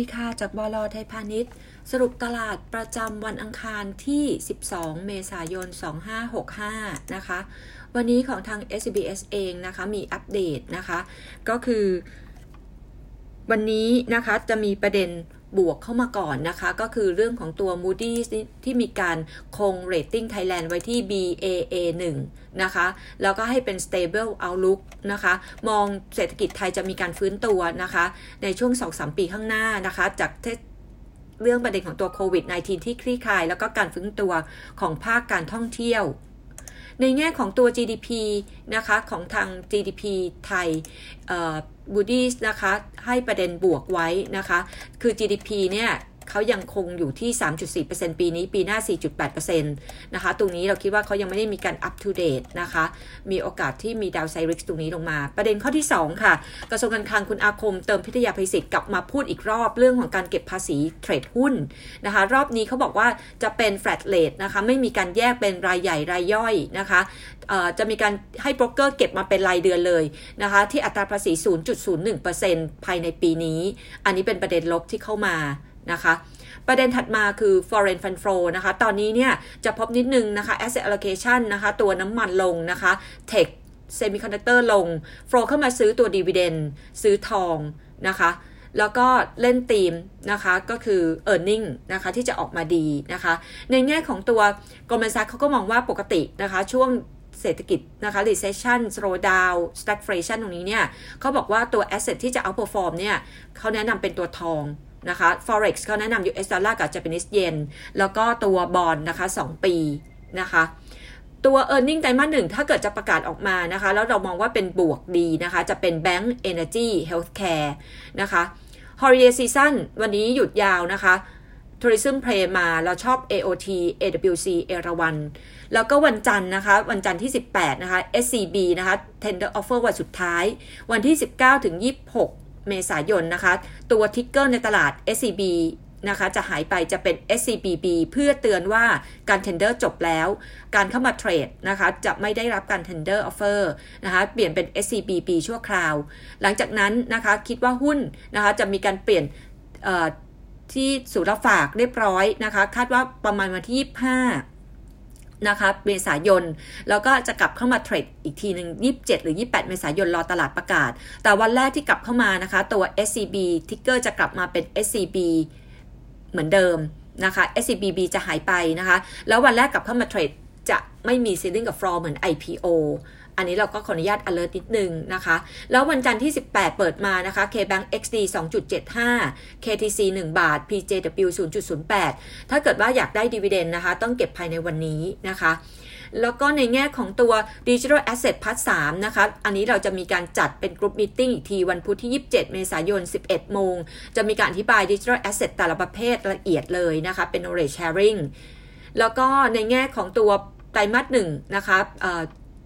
ดีค่ะจากบลไทยพาณิชย์ สรุปตลาดประจำวันอังคารที่ 12 เมษายน 2565 นะคะ วันนี้ของทาง SBS เองนะคะ มีอัปเดตนะคะ ก็คือ วันนี้นะคะจะมีประเด็น บวกเข้ามาก่อนนะคะ ก็คือเรื่องของตัว Moody's ที่มีการคง rating Thailand ไว้ที่ Baa1 นะคะ แล้วก็ให้เป็น stable outlook นะคะ มองเศรษฐกิจไทยจะมีการฟื้นตัวนะคะ ในช่วง 2-3 ปีข้างหน้านะคะ จากเรื่องประเด็นของตัวโควิด -19 ที่คลี่คลาย แล้วก็การฟื้นตัวของภาคการท่องเที่ยว ในแง่ของตัว GDP นะคะของทาง GDP ไทยบูดี้นะคะให้ประเด็นบวกไว้นะคะ คือ GDP เนี่ย เขายังคงอยู่ที่ 3.4%ปีนี้ปีหน้า 4.8%นะคะ ตรงนี้เราคิดว่าเขายังไม่ได้มีการ up to date นะคะ มีโอกาสที่มีดาวไซริกตรงนี้ลงมา ประเด็นข้อที่ 2 ค่ะ กระทรวงการคลังคุณอาคมเติมพิทยาภัยศิษย์กลับมาพูดอีกรอบเรื่องของการเก็บภาษีเทรดหุ้นนะคะ รอบนี้เขาบอกว่าจะเป็น flat rate นะคะ ไม่มีการแยกเป็นรายใหญ่รายย่อยนะคะจะมีการให้โบรกเกอร์เก็บมาเป็นรายเดือนเลยนะคะ ที่อัตราภาษี 0.01%ภายในปีนี้ อันนี้เป็นประเด็นลบที่เข้ามา นะคะ ประเด็นถัดมาคือ foreign fund flow นะคะ ตอนนี้เนี่ยจะพบนิดนึงนะคะ asset allocation นะคะ ตัวน้ำมันลงนะคะ tech semiconductor ลง flow เข้ามาซื้อตัว dividend ซื้อทองนะคะแล้วก็เล่นธีมนะคะก็คือ e a r n i n g นะคะที่จะออกมาดีนะคะ ในแง่ของตัว Goldman Sachs เขาก็มองว่าปกตินะคะ ช่วงเศรษฐกิจนะคะ recession slow down stagflation ตรงนี้เนี่ยเขาบอกว่าตัว asset ที่จะ outperform เนี่ยเขาแนะนำเป็นตัวทอง นะคะ forex เขาแนะนำ US dollar กับ Japanese yen แล้วก็ตัวบอลนะคะ2 ปีนะคะ ตัว e a r n i n g ไตรมาสหนึ่งถ้าเกิดจะประกาศออกมานะคะ แล้วเรามองว่าเป็นบวกดีนะคะ จะเป็น Bank Energy Healthcare นะคะ Holiday Season วันนี้หยุดยาวนะคะ Tourism Play มาเราชอบ AOT AWC เอราวันแล้วก็วันจันทร์นะคะ วันจันทร์ที่ 18 นะคะ SCB นะคะ Tender Offer วันสุดท้าย วันที่ 19 ถึง 26 เมษายนนะคะ ตัวทิกเกอร์ในตลาด SCB นะคะจะหายไปจะเป็น SCBB เพื่อเตือนว่าการ tender จบแล้ว การเข้ามาเทรดนะคะจะไม่ได้รับการ tender offer นะคะเปลี่ยนเป็น SCBB ชั่วคราว หลังจากนั้นนะคะคิดว่าหุ้นนะคะจะมีการเปลี่ยนที่สูตรฝากเรียบร้อยนะคะ คาดว่าประมาณวันที่ 25 นะคะเมษายน แล้วก็จะกลับเข้ามาเทรดอีกทีหนึ่ง27 หรือ 28 เมษายน รอตลาดประกาศ แต่วันแรกที่กลับเข้ามานะคะ ตัว SCB ticker จะกลับมาเป็น SCB เหมือนเดิมนะคะ SCBB จะหายไปนะคะ แล้ววันแรกกลับเข้ามาเทรด จะไม่มี ceiling กับฟลอร์เหมือน IPO อันนี้เราก็ขออนุญาต alert นิดนึงนะคะ แล้ววันจันทร์ที่ 18 เปิดมานะคะ KBank XD 2.75 KTC 1 บาท PJW 0.08 ถ้าเกิดว่าอยากได้ดีเวเดนนะคะ ต้องเก็บภายในวันนี้นะคะ แล้วก็ในแง่ของตัว Digital Asset Plus 3นะคะ อันนี้เราจะมีการจัดเป็นกลุ่มมิ팅อีกทีวันพุธที่ 27 เมษายน 11 โมง จะมีการอธิบาย Digital Asset แต่ละประเภทละเอียดเลยนะคะ เป็น knowledge sharing แล้วก็ในแง่ของตัว ไตรมาสหนึ่งนะคะ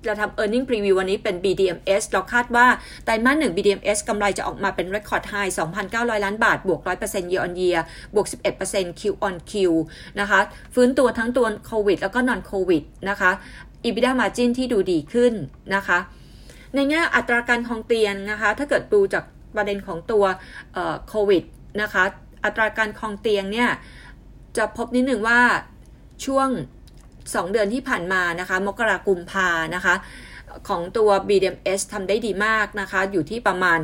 เราทำ e a r n i n g preview วันนี้เป็น BDMs เราคาดว่าไตรมาสหนึ่ง BDMs กำไรจะออกมาเป็น record high 2,900 ล้านบาท บวก 100% year on year บวก 11% Q on Q นะคะ ฟื้นตัวทั้งตัวโควิดแล้วก็ non โควิดนะคะ EBITDA margin ที่ดูดีขึ้นนะคะ ในแง่อัตราการคองเตียงนะคะ ถ้าเกิดดูจากประเด็นของตัวโควิดนะคะ อัตราการคองเตียงเนี่ย จะพบนิดหนึ่งว่าช่วง 2 เดือนที่ผ่านมานะคะ มกราคมพานะคะ ของตัว BDMs ทำได้ดีมากนะคะ อยู่ที่ประมาณ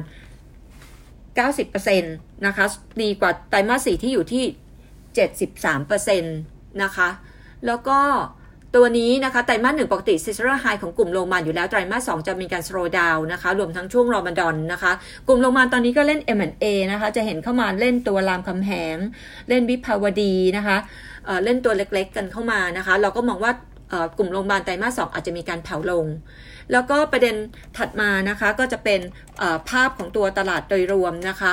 90%นะคะ ดีกว่าไตรมาสสี่ที่อยู่ที่ 73%นะคะ แล้วก็ ตัวนี้นะคะไตรมาสหนึ่งปกติ season high ของกลุ่มโรงบาลอยู่แล้วไตรมาสสองจะมีการ slow down นะคะ รวมทั้งช่วงรอมฎอนนะคะ กลุ่มโรงบาลตอนนี้ก็เล่น M&A นะคะ จะเห็นเข้ามาเล่นตัวรามคำแหง เล่นวิภาวดีนะคะเล่นตัวเล็กๆกันเข้ามานะคะ เราก็มองว่ากลุ่มโรงพยาบาลไตรมาสสองอาจจะมีการแผ่วลง แล้วก็ประเด็นถัดมานะคะก็จะเป็นภาพของตัวตลาดโดยรวมนะคะ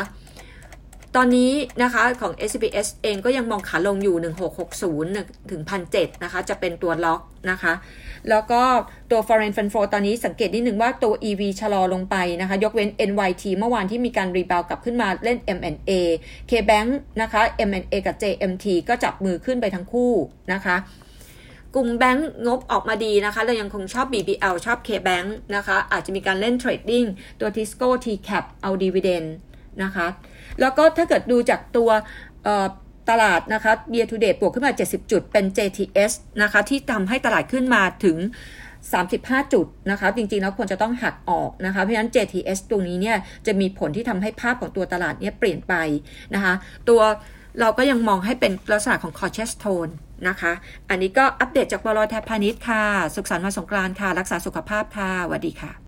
ตอนนี้นะคะของ SBS เองก็ยังมองขาลงอยู่ 1660 ถึง 1,007นะคะ จะเป็นตัวล็อกนะคะ แล้วก็ตัว foreign fund flow ตอนนี้สังเกตนิดหนึ่งว่าตัว EV ชะลอลงไปนะคะ ยกเว้น NYT เมื่อวานที่มีการรีบาวกลับขึ้นมาเล่น M&A KBank นะคะ M&A กับ JMT ก็จับมือขึ้นไปทั้งคู่นะคะกลุ่มแบงก์งบออกมาดีนะคะ เรายังคงชอบ BBL ชอบ KBank นะคะ อาจจะมีการเล่น trading ตัว Tisco TCAP เอา dividend นะคะ แล้วก็ถ้าเกิดดูจากตัวตลาดนะคะ year to date บวกขึ้นมา 70 จุด เป็น JTS นะคะ ที่ทำให้ตลาดขึ้นมาถึง 35 จุดนะคะ จริงๆแล้วควรจะต้องหักออกนะคะ เพราะฉะนั้น JTS ตรงนี้เนี่ยจะมีผลที่ทำให้ภาพของตัวตลาดเนี่ยเปลี่ยนไปนะคะ ตัวเราก็ยังมองให้เป็นลักษณะของ cautious tone นะคะ อันนี้ก็อัปเดตจากบลแทบพาณิชย์ค่ะ สุขสันต์วันสงกรานต์ค่ะ รักษาสุขภาพค่ะสวัสดีค่ะ